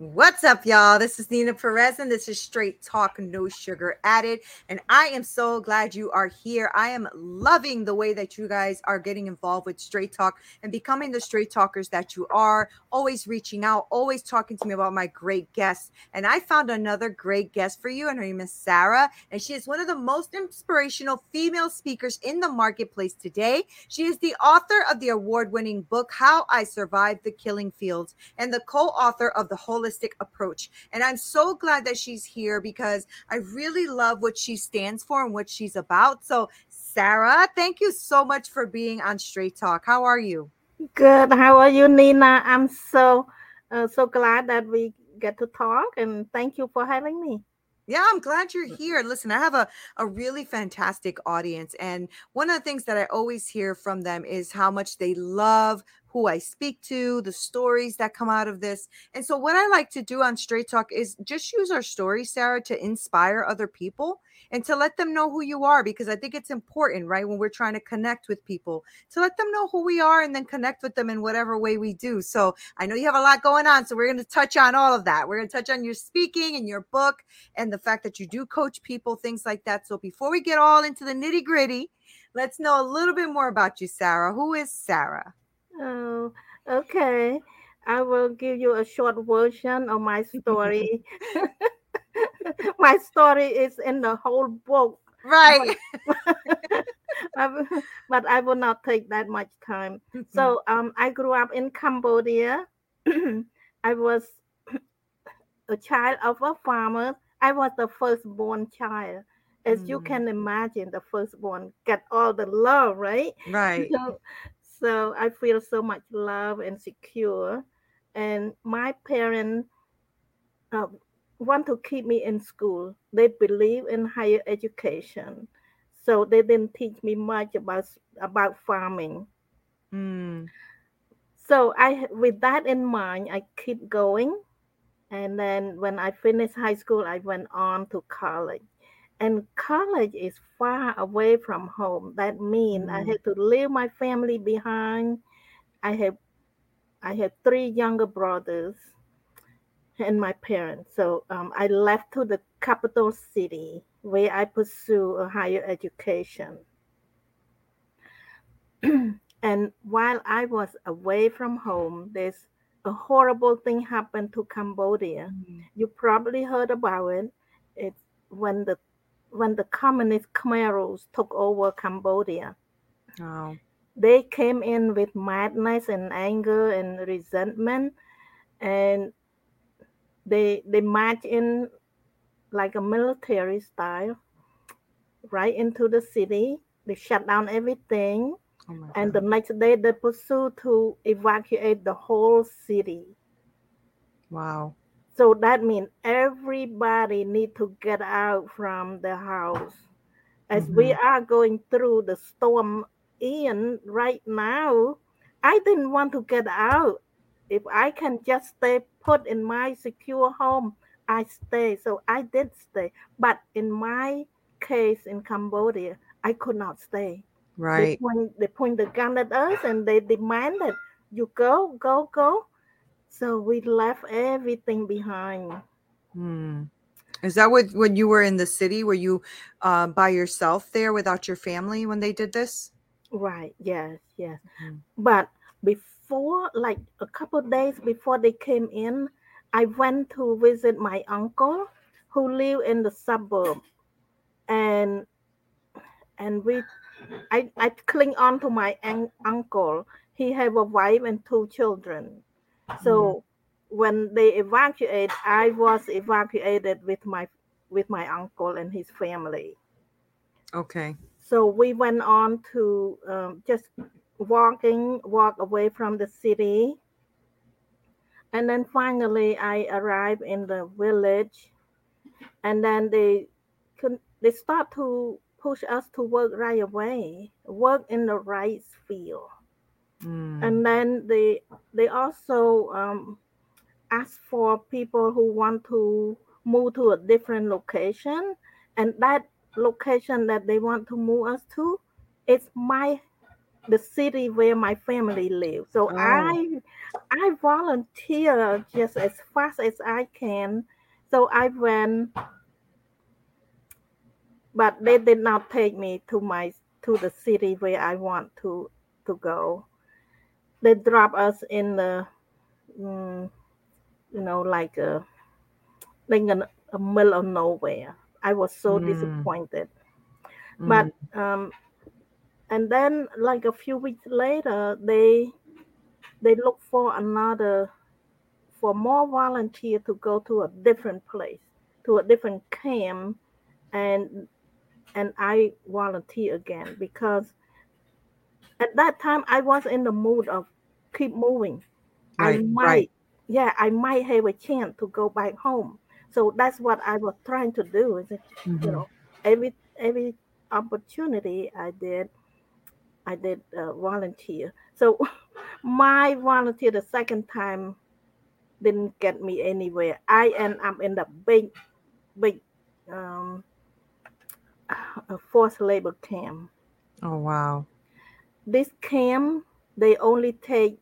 What's up, y'all? This is Nina Perez, and this is Straight Talk, No Sugar Added. And I am so glad you are here. I am loving the way that you guys are getting involved with Straight Talk and becoming the straight talkers that you are, always reaching out, always talking to me about my great guests. And I found another great guest for you, and her name is Sarah. And she is one of the most inspirational female speakers in the marketplace today. She is the author of the award winning book, How I Survived the Killing Fields, and the co author of the Holistic holistic approach. And I'm so glad that she's here because I really love what she stands for and what she's about. So, Sarah, thank you so much for being on Straight Talk. How are you? Good. How are you, Nina? I'm so uh, so glad that we get to talk and thank you for having me. Yeah, I'm glad you're here. Listen, I have a, a really fantastic audience. And one of the things that I always hear from them is how much they love who I speak to, the stories that come out of this. And so, what I like to do on Straight Talk is just use our story, Sarah, to inspire other people and to let them know who you are, because I think it's important, right? When we're trying to connect with people, to let them know who we are and then connect with them in whatever way we do. So, I know you have a lot going on. So, we're going to touch on all of that. We're going to touch on your speaking and your book and the fact that you do coach people, things like that. So, before we get all into the nitty gritty, let's know a little bit more about you, Sarah. Who is Sarah? Oh, okay. I will give you a short version of my story. my story is in the whole book. Right. but I will not take that much time. So um, I grew up in Cambodia. I was a child of a farmer. I was the firstborn child. As mm. you can imagine, the firstborn get all the love, right? Right. So, so I feel so much love and secure. And my parents uh, want to keep me in school. They believe in higher education. So they didn't teach me much about about farming. Mm. So I with that in mind, I keep going. And then when I finished high school, I went on to college and college is far away from home. That means mm. i had to leave my family behind. I have i have three younger brothers and my parents. So um, i left to the capital city where i pursue a higher education. And while i was away from home there's a horrible thing happened to cambodia. Mm. you probably heard about it. It's when the when the communist Khmer Rouge took over Cambodia. Oh. They came in with madness and anger and resentment, and they they marched in like a military style right into the city. They shut down everything, oh and the next day they pursued to evacuate the whole city. Wow. So that means everybody need to get out from the house. As mm-hmm. we are going through the storm in right now, I didn't want to get out. If I can just stay put in my secure home, I stay. So I did stay. But in my case in Cambodia, I could not stay. Right. They point, they point the gun at us and they demanded, you go, go, go. So we left everything behind. Hmm. Is that what when you were in the city? Were you uh, by yourself there without your family when they did this? Right. Yes. Yes. Mm-hmm. But before, like a couple days before they came in, I went to visit my uncle who live in the suburb, and and we, I I cling on to my un- uncle. He have a wife and two children, so mm-hmm. when they evacuate, I was evacuated with my with my uncle and his family. Okay. So we went on to um, just walking, walk away from the city, and then finally I arrived in the village, and then they they start to push us to work right away, work in the rice field. Mm. And then they they also um, ask for people who want to move to a different location, and that location that they want to move us to is my the city where my family lives. So oh. I I volunteer just as fast as I can. So I went, but they did not take me to my to the city where I want to to go. They drop us in the, mm, you know, like a like in a middle of nowhere. I was so Mm. disappointed. But Mm. um, and then like a few weeks later, they they look for another for more volunteer to go to a different place, to a different camp, and and I volunteer again because at that time I was in the mood of keep moving. I might, right. yeah, I might have a chance to go back home. So that's what I was trying to do. Is that, you know, every every opportunity I did, I did uh, volunteer. So my volunteer the second time didn't get me anywhere. I end up in the big, big um, forced labor camp. Oh wow. This camp they only take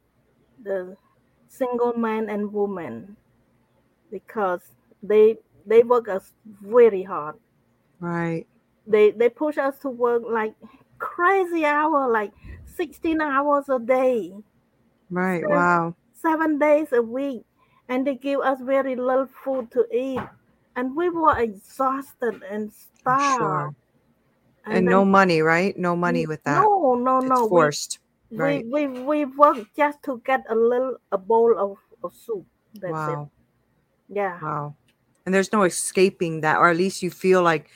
the single man and woman because they they work us very hard. Right. They they push us to work like crazy hour, like 16 hours a day, Right. seven, Wow. seven days a week, and they give us very little food to eat, and we were exhausted and starved. sure. And And no money, right? No money with that. no, no, It's no, forced. we Right. we we work just to get a little a bowl of, of soup. That's it. Wow. Yeah. Wow. And there's no escaping that, or at least you feel like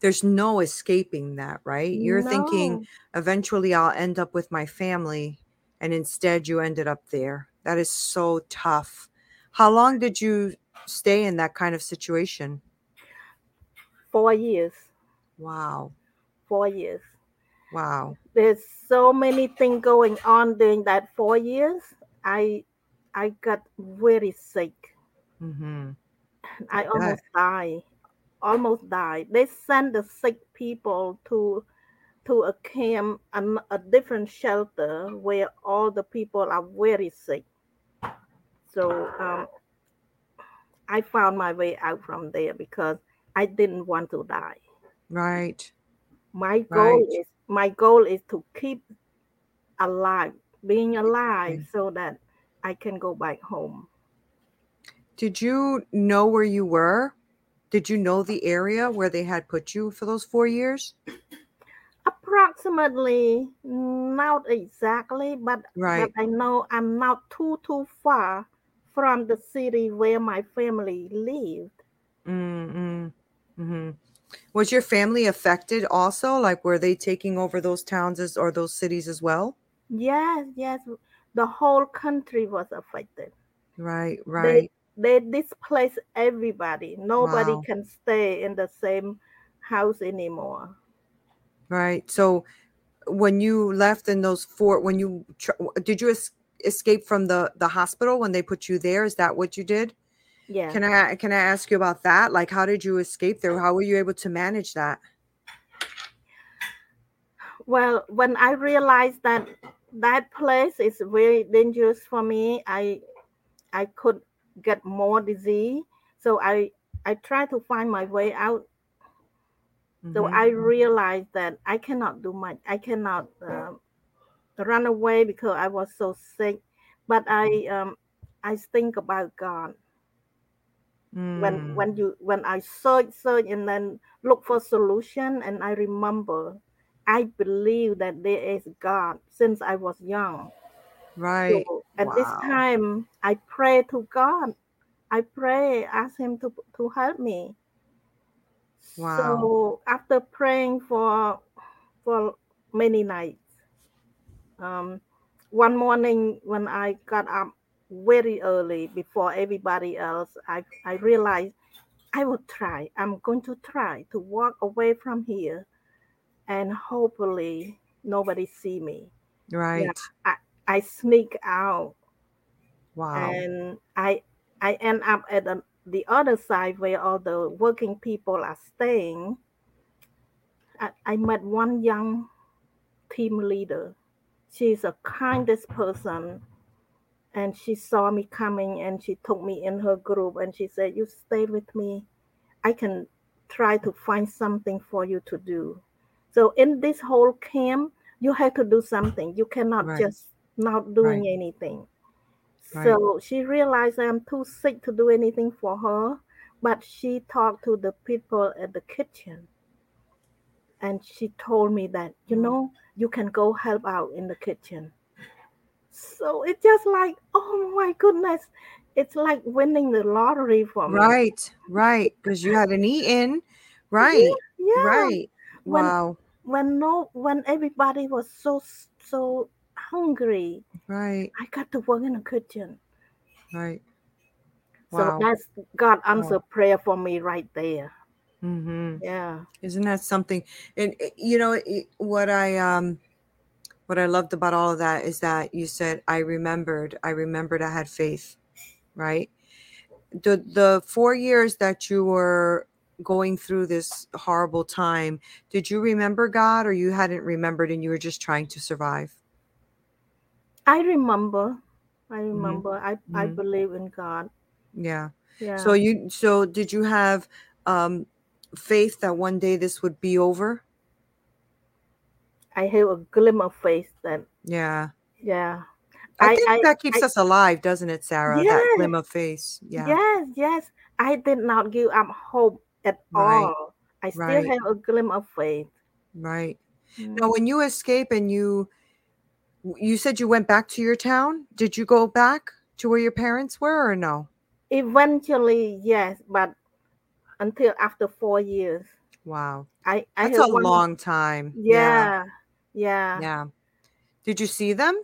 there's no escaping that, right? You're thinking eventually I'll end up with my family, and instead you ended up there. That is so tough. How long did you stay in that kind of situation? Four years. Wow. Four years. Wow. There's so many things going on during that four years. I I got very sick. Mm-hmm. I Yeah. almost died. Almost died. They send the sick people to to a camp, an, a different shelter where all the people are very sick. So um, I found my way out from there because I didn't want to die. Right. My goal Right. is my goal is to keep alive, being alive, Okay. so that I can go back home. Did you know where you were? Did you know the area where they had put you for those four years? Approximately, not exactly, but but I know I'm not too too far from the city where my family lived. Mm-hmm. Mm-hmm. Was your family affected also? Like, were they taking over those towns as, or those cities as well? Yes, yes, the whole country was affected. Right. Right. they displaced everybody. Nobody Wow. can stay in the same house anymore. Right. So, when you left in those four, when you did you es- escape from the the hospital when they put you there? Is that what you did? Yeah. Can I can I ask you about that? Like, how did you escape there? How were you able to manage that? Well, when I realized that that place is very dangerous for me, I I could get more disease. So I I tried to find my way out. So Mm-hmm. I realized that I cannot do much. I cannot uh, run away because I was so sick. But I um I think about God Mm. when you when I search search and then look for solution and I remember I believe that there is God since I was young. Right. So at this time I pray to God. I pray, ask him to to help me. Wow. So after praying for for many nights, um, one morning when I got up very early before everybody else, I I realized I will try. I'm going to try to walk away from here, and hopefully nobody see me. Yeah, Right. I I sneak out Wow. and I I end up at the, the other side where all the working people are staying. I, I met one young team leader. She's the kindest person, and she saw me coming and she took me in her group and she said, You stay with me. I can try to find something for you to do. So in this whole camp, you have to do something. You cannot Right. just not doing Right. anything. Right. So she realized I'm too sick to do anything for her, but she talked to the people at the kitchen. And she told me that, you Mm. know, you can go help out in the kitchen. So it's just like, oh my goodness, it's like winning the lottery for me. Right, right. Because you hadn't eaten. Right, Yeah. right. When- Wow. When no when everybody was so so hungry, Right, I got to work in the kitchen. right. Wow. So that's God answered prayer for me right there. hmm Yeah. Isn't that something? And uh, you know it- what I um what I loved about all of that is that you said I remembered. I remembered I had faith. Right. The the four years that you were going through this horrible time, did you remember God or you hadn't remembered and you were just trying to survive? I remember. I remember. I I Mhm. believe in God. Yeah. Yeah. So you so did you have um faith that one day this would be over? I have a glimmer of faith then. Yeah. yeah. I, I- think I- that keeps I- us alive, doesn't it, Sarah? That glimmer of faith. Yeah. Yes, yes. I did not give up hope at Right. all. I still Right. have a glimmer of faith. Right. Mm. Now when you escape and you you said you went back to your town, did you go back to where your parents were or no? Eventually, yes, but until after four years, Wow. I I That's a one- long time. Yeah, yeah. Yeah. Yeah. Did you see them?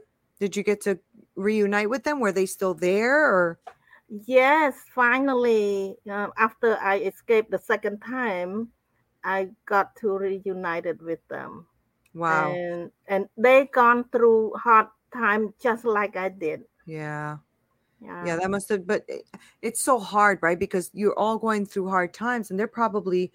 Did you get to reunite with them? Were they still there or Yes, finally, uh, after I escaped the second time, I got to reunited with them. wow. And and they gone through hard time just like I did. Yeah. Yeah. Yeah, that must have, but it, it's so hard, right? Because you're all going through hard times and they're probably,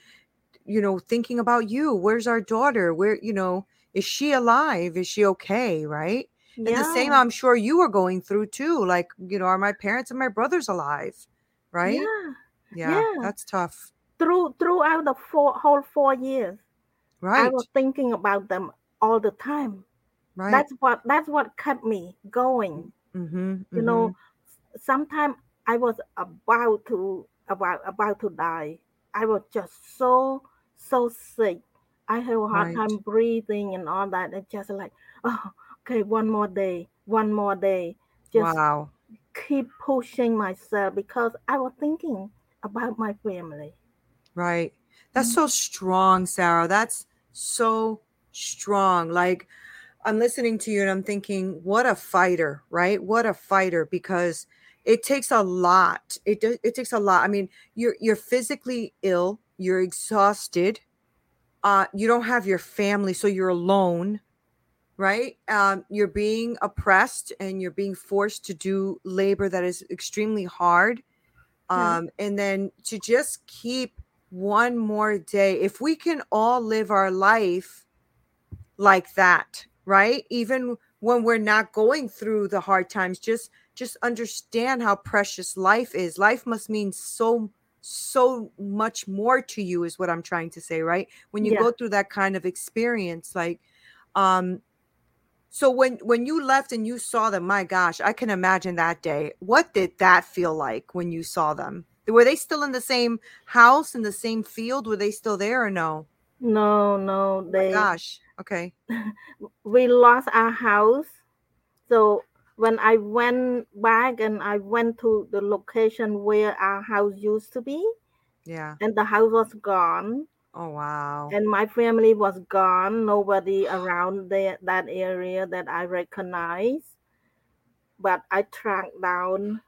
you know, thinking about you. Where's our daughter? Where, you know, is she alive? Is she okay? Right. And the same, I'm sure you were going through too. Like, you know, are my parents and my brothers alive? Right. Yeah. Yeah. yeah. That's tough. Through throughout the four whole four years, Right. I was thinking about them all the time. Right. That's what that's what kept me going. mm-hmm, You know, sometimes I was about to about about to die. I was just so so sick. I had a hard Right. time breathing and all that. And just like, oh, okay, one more day, one more day. Just wow. keep pushing myself because I was thinking about my family. Right. That's mm-hmm. so strong, Sarah. That's so strong. Like I'm listening to you and I'm thinking, what a fighter, right? What a fighter because it takes a lot. It it takes a lot. I mean, you're you're physically ill, you're exhausted. Uh you don't have your family, so you're alone, right? Um you're being oppressed and you're being forced to do labor that is extremely hard. Yeah. Um and then to just keep one more day if we can all live our life like that right even when we're not going through the hard times just just understand how precious life is life must mean so so much more to you is what i'm trying to say right? When you Yeah. go through that kind of experience like um so when when you left and you saw them my gosh i can imagine that day. What did that feel like when you saw them? Were they still in the same house in the same field? Were they still there or no? No, no, my they gosh. Okay. We lost our house. So when I went back and I went to the location where our house used to be, yeah and the house was gone, oh wow and my family was gone. Nobody around there that area that I recognize. But I tracked down,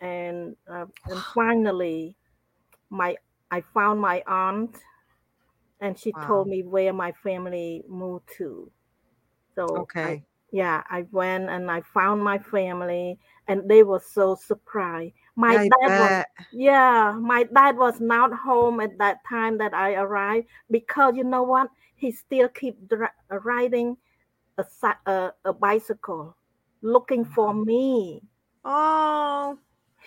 and uh, and finally, my I found my aunt, and she Wow. told me where my family moved to. So okay yeah, I went and I found my family, and they were so surprised. My I dad was yeah, my dad was not home at that time that I arrived because you know what? He still keep dri- uh, riding a, a a bicycle, looking mm. for me. Oh,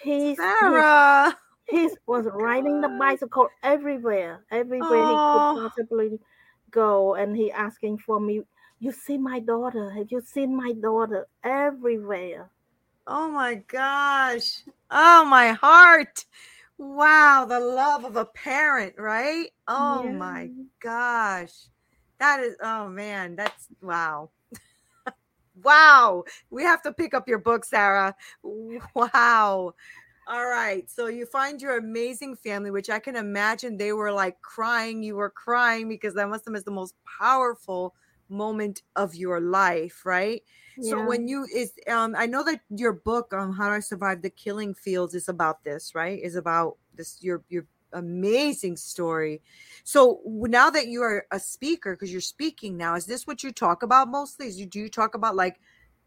He's, Sarah. he was riding the bicycle everywhere, everywhere he Oh. could possibly go, and he asking for me. You see my daughter? Have you seen my daughter? Everywhere. Oh my gosh. Oh my heart. Wow, the love of a parent, right? Oh my gosh. That is oh man, that's wow. wow. We have to pick up your book, Sarah. Wow. All right. So you find your amazing family, which I can imagine they were like crying. You were crying because that must have been the most powerful moment of your life, right? So when you is um I know that your book um How I Survive the Killing Fields is about this, right? Is about this your your amazing story. So now that you are a speaker because you're speaking now, is this what you talk about mostly? Is you do you talk about like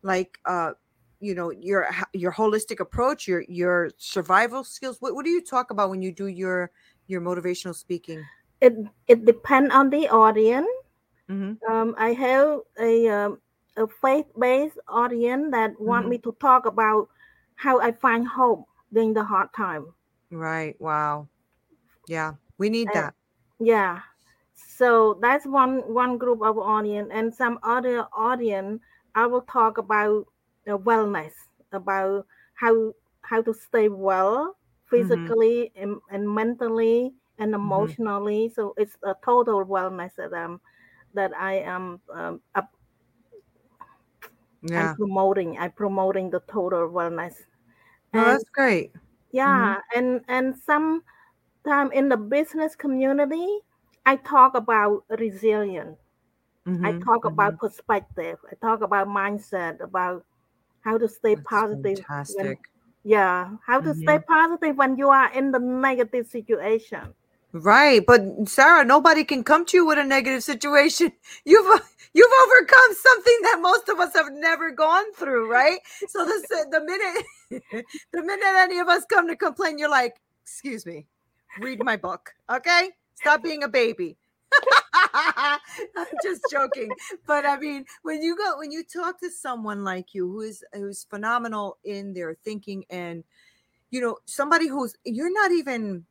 like uh you know your your holistic approach, your your survival skills? What what do you talk about when you do your your motivational speaking? it it depends on the audience. Mhm. Um, I have a um, a faith based audience that want Mhm. me to talk about how I find hope during the hard time. Right. Wow. Yeah. We need And- that. Yeah. So that's one one group of audience, and some other audience I will talk about uh, wellness, about how how to stay well physically and, and mentally and emotionally. So it's a total wellness that um that I am um, up, Yeah. I'm promoting. I'm promoting the total wellness. No, And that's great. yeah, and and sometime in the business community, I talk about resilience. I Mhm, talk mhm. about perspective. I talk about mindset, about how to stay That's positive. When, fantastic. yeah, how to stay positive when you are in the negative situation. Right, but Sarah, nobody can come to you with a negative situation. You've you've overcome something that most of us have never gone through, right? So this the minute the minute any of us come to complain, you're like, "Excuse me, read my book, okay? Stop being a baby." I'm just joking, but I mean, when you go when you talk to someone like you who is who's phenomenal in their thinking and you know somebody who's you're not even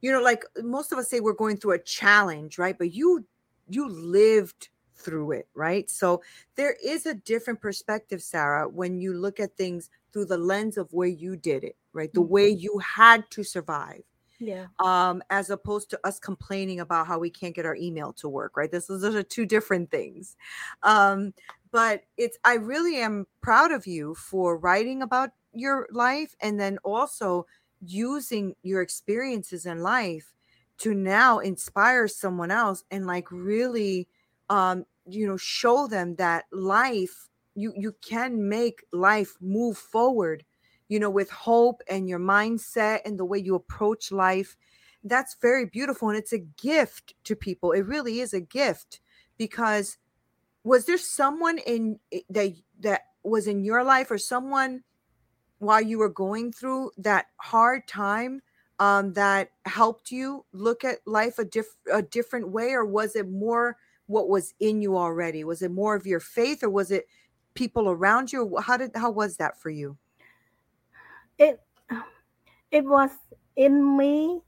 you know like most of us say we're going through a challenge right? But you you lived through it right? So there is a different perspective sarah when you look at things through the lens of where you did it right? The Mhm. way you had to survive Yeah. um as opposed to us complaining about how we can't get our email to work right? This is those are two different things. Um but it's i really am proud of you for writing about your life and then also using your experiences in life to now inspire someone else and like really um you know show them that life you you can make life move forward you know with hope and your mindset and the way you approach life. That's very beautiful and it's a gift to people. It really is a gift because was there someone in that that was in your life or someone while you were going through that hard time um, that helped you look at life a, diff- a different way or was it more what was in you already? Was it more of your faith or was it people around you? How did how was that for you? It it was in me.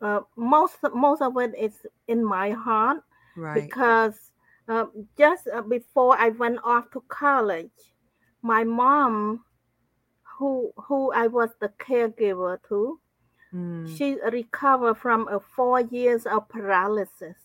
Uh, most most of it is in my heart right. because uh, just uh, before I went off to college, my mom, who who I was the caregiver to, Mm. she recovered from a four years of paralysis.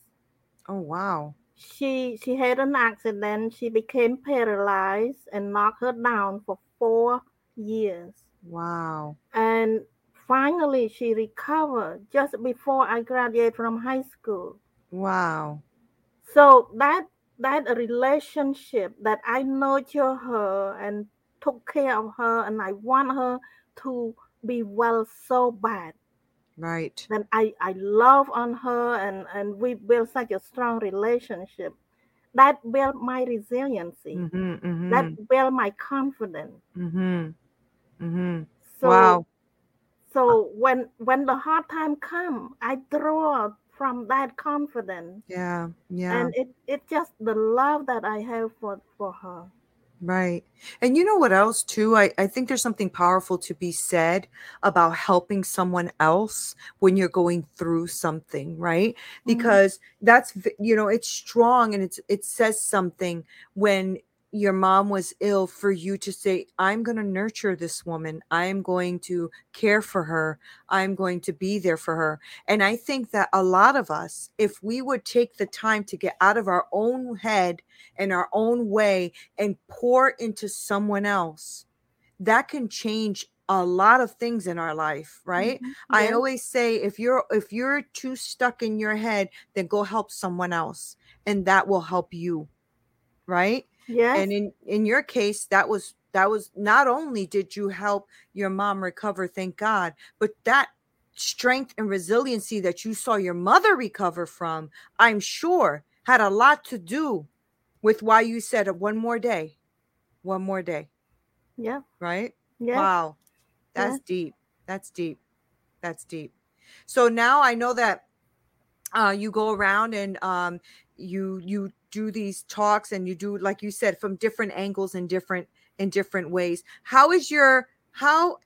oh wow She she had an accident. She became paralyzed and knocked her down for four years. wow And finally, she recovered just before I graduated from high school. wow So that that relationship that I nurture her and took care of her, and I want her to be well so bad. right Then I I love on her, and and we built such a strong relationship. That built my resiliency. mm-hmm, mm-hmm, That built my confidence. mm-hmm, mm-hmm. So wow so when when the hard time come, I draw from that confidence, yeah yeah and it it's just the love that I have for for her. Right. And you know what else, too? I, I think there's something powerful to be said about helping someone else when you're going through something, right? Mhm. Because that's, you know, it's strong and it's, it says something when your mom was ill for you to say, I'm going to nurture this woman. I'm going to care for her. I'm going to be there for her. And I think that a lot of us, if we would take the time to get out of our own head and our own way and pour into someone else, that can change a lot of things in our life, right? Mhm. I always say if you're if you're too stuck in your head, then go help someone else and that will help you, right? Yes. And in in your case that was that was not only did you help your mom recover, thank God, but that strength and resiliency that you saw your mother recover from, I'm sure had a lot to do with why you said uh, one more day. One more day, Yeah. right? Yes. Wow. That's deep. That's deep. That's deep. So now I know that uh, you go around and um, you you do these talks and you do like you said from different angles and different in different ways. How is your how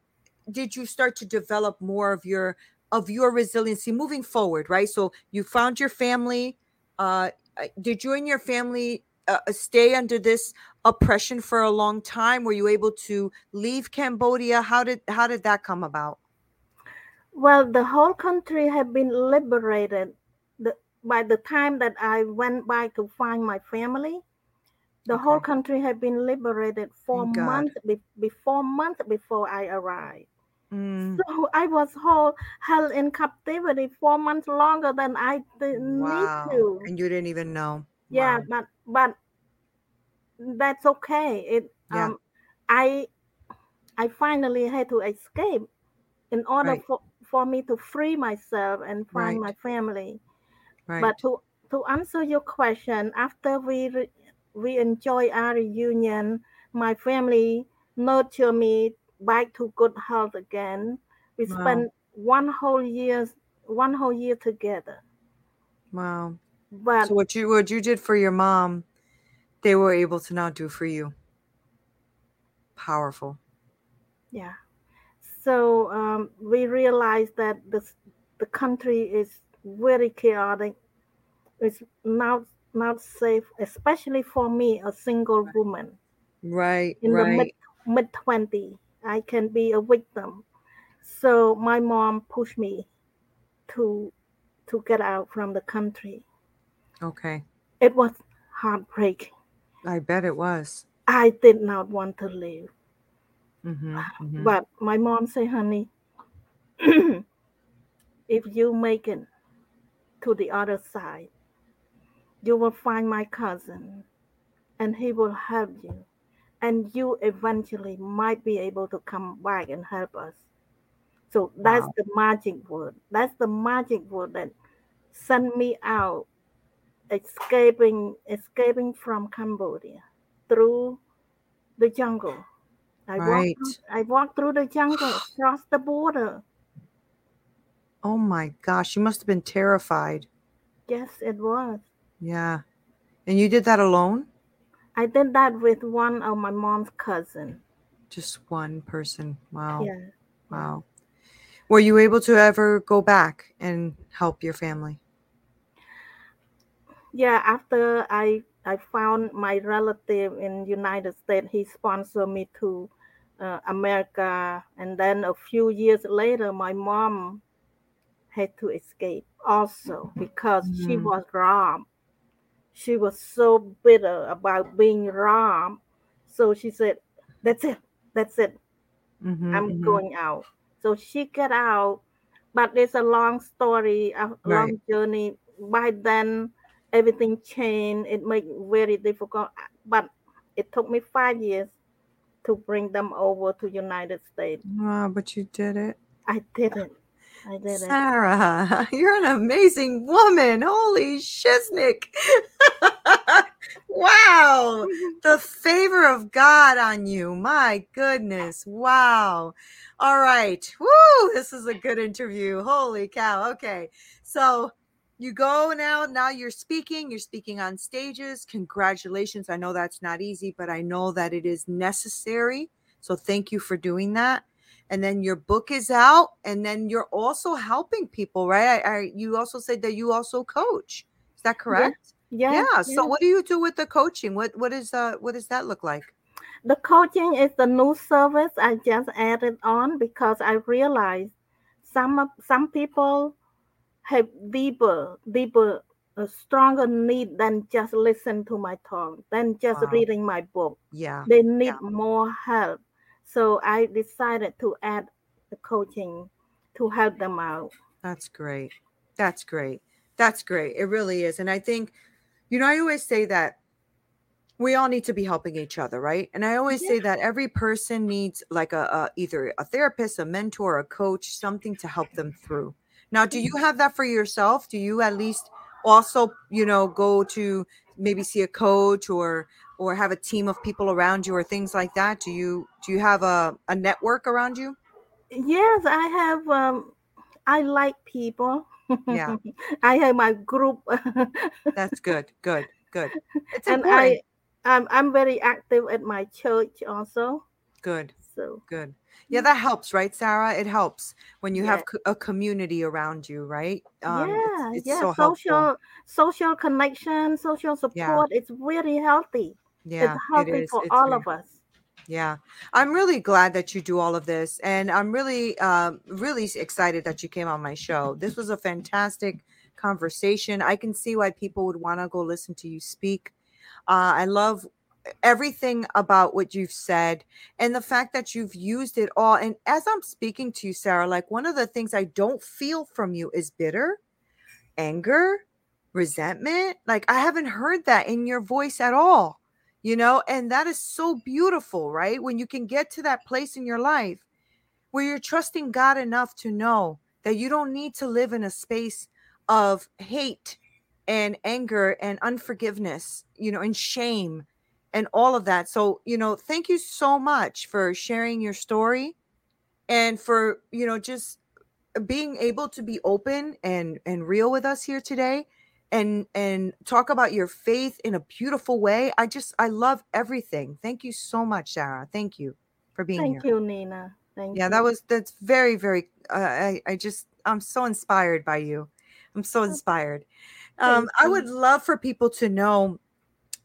did you start to develop more of your of your resiliency moving forward? Right. So you found your family. Uh, did you and your family uh, uh, stay under this oppression for a long time? Were you able to leave Cambodia? How did how did that come about? Well, the whole country had been liberated. By the time that I went back to find my family, the whole country had been liberated four Thank months be, before month before I arrived. Mm, So I was whole, held in captivity four months longer than I didn't wow. need to. And you didn't even know. Yeah, Wow. but but that's okay. It Yeah. um I I finally had to escape in order Right. for, for me to free myself and find Right. my family. Right. But to to answer your question, after we re, we enjoy our reunion, my family nurture me back to good health again. We Wow. spent one whole year one whole year together. wow. But So what you what you did for your mom, they were able to now do for you. Powerful. yeah, so um, we realized that the s- the country is very chaotic. It's not not safe, especially for me, a single woman. Right. in the mid Right. mid twenty, I can be a victim. So my mom pushed me to to get out from the country. Okay. It was heartbreaking. I bet it was. I did not want to leave, Mm-hmm. mm-hmm. but my mom said, "Honey, if you make it to the other side, you will find my cousin, and he will help you, and you eventually might be able to come back and help us." So that's Wow. the magic word. That's the magic word that sent me out, escaping, escaping from Cambodia through the jungle. I walked, Right. through, I walked through the jungle, across the border. Oh my gosh, you must have been terrified. Yes, it was. Yeah. And you did that alone? I did that with one of my mom's cousin. Just one person. Wow. Yeah. Wow. Were you able to ever go back and help your family? Yeah, after I I found my relative in United States, he sponsored me to uh, America, and then a few years later, my mom had to escape also because she Mhm. was robbed. She was so bitter about being robbed, so she said, "That's it, that's it. Mm-hmm, I'm going out." So she got out, but it's a long story, a long journey. By then, everything changed. It made it very difficult, but it took me five years to bring them over to United States. Wow, but you did it. I did it. I did it. Sarah, you're an amazing woman. Holy shiznick. wow. The favor of God on you. My goodness. Wow. All right. Woo. This is a good interview. Holy cow. Okay. So you go now now you're speaking you're speaking on stages congratulations i know that's not easy but i know that it is necessary so thank you for doing that and then your book is out and then you're also helping people right I, I you also said that you also coach is that correct Yeah. yeah, yeah. so what do you do with the coaching what what is uh what does that look like the coaching is the new service I just added on because I realized some of some people have deeper, deeper, a stronger need than just listen to my talk, than just Wow. reading my book. yeah They need Yeah. more help. So I decided to add the coaching to help them out. That's great. That's great. That's great. It really is. And I think, you know, I always say that we all need to be helping each other, right? And I always say that every person needs like a, a either a therapist, a mentor, a coach, something to help them through. Now, do you have that for yourself? Do you at least also, you know, go to maybe see a coach or or have a team of people around you or things like that? Do you do you have a, a network around you? Yes, I have. Um, I like people. Yeah. I have my group. That's good. Good. Good. It's and important. I I'm, I'm very active at my church also. good. So Good. Yeah, that helps, right, Sarah? It helps when you Yeah. have a community around you, right? Um, yeah, it's, yeah, so helpful. social social connection, social support. It's really healthy. Yeah, it's healthy it is. for It's all of us. Yeah, I'm really glad that you do all of this, and I'm really, um, really excited that you came on my show. This was a fantastic conversation. I can see why people would want to go listen to you speak. Uh, I love everything about what you've said and the fact that you've used it all. And as I'm speaking to you, Sarah, like one of the things I don't feel from you is bitter, anger, resentment. Like I haven't heard that in your voice at all, you know, and that is so beautiful, right? When you can get to that place in your life where you're trusting God enough to know that you don't need to live in a space of hate and anger and unforgiveness, you know, and shame and all of that. So, you know, thank you so much for sharing your story and for, you know, just being able to be open and and real with us here today and and talk about your faith in a beautiful way. I just I love everything. Thank you so much, Sarah. Thank you for being here. Thank here. you, Nina. Thank Yeah, you. that was that's very very uh, I I just I'm so inspired by you. I'm so inspired. Um I would love for people to know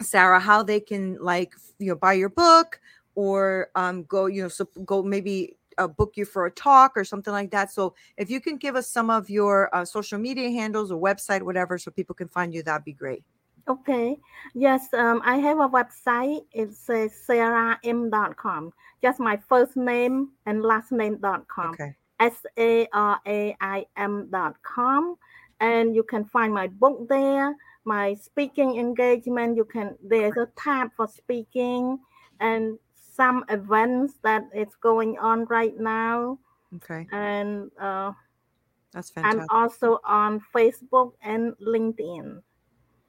Sarah how they can like you know buy your book or um go you know so go maybe uh, book you for a talk or something like that. So if you can give us some of your uh, social media handles or website whatever so people can find you that'd be great. Okay. Yes, um, I have a website. It says sarahim.com. Just my first name and last name.com. Okay. S A R A I M dot com. And you can find my book there, my speaking engagement. You can there's a tab for speaking and some events that is going on right now. Okay. And uh, That's I'm also on Facebook and LinkedIn.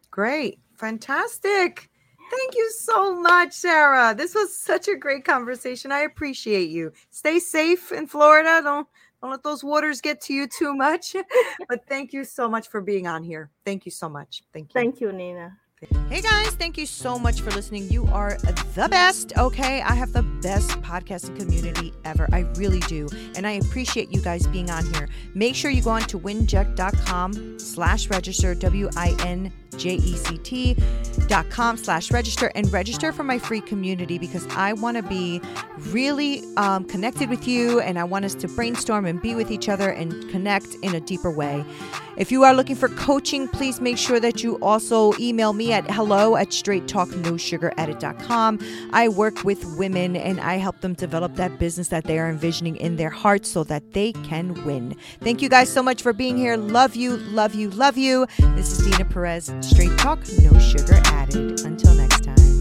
Great. Fantastic. Thank you so much, Sarah. This was such a great conversation. I appreciate you. Stay safe in Florida. Don't don't let those waters get to you too much. but thank you so much for being on here. Thank you so much. Thank you. Thank you, Nina. Hey guys, thank you so much for listening. You are the best. Okay. I have the best podcasting community ever. I really do. And I appreciate you guys being on here. Make sure you go on to winject.com slash register, W-I-N-J-E-C-T dot com slash register and register for my free community because I want to be really um, connected with you and I want us to brainstorm and be with each other and connect in a deeper way. If you are looking for coaching, please make sure that you also email me at hello at straighttalknosugaradded.com. I work with women and I help them develop that business that they are envisioning in their hearts so that they can win. Thank you guys so much for being here. Love you, love you, love you. This is Nina Perez, Straight Talk, No Sugar Added. Until next time.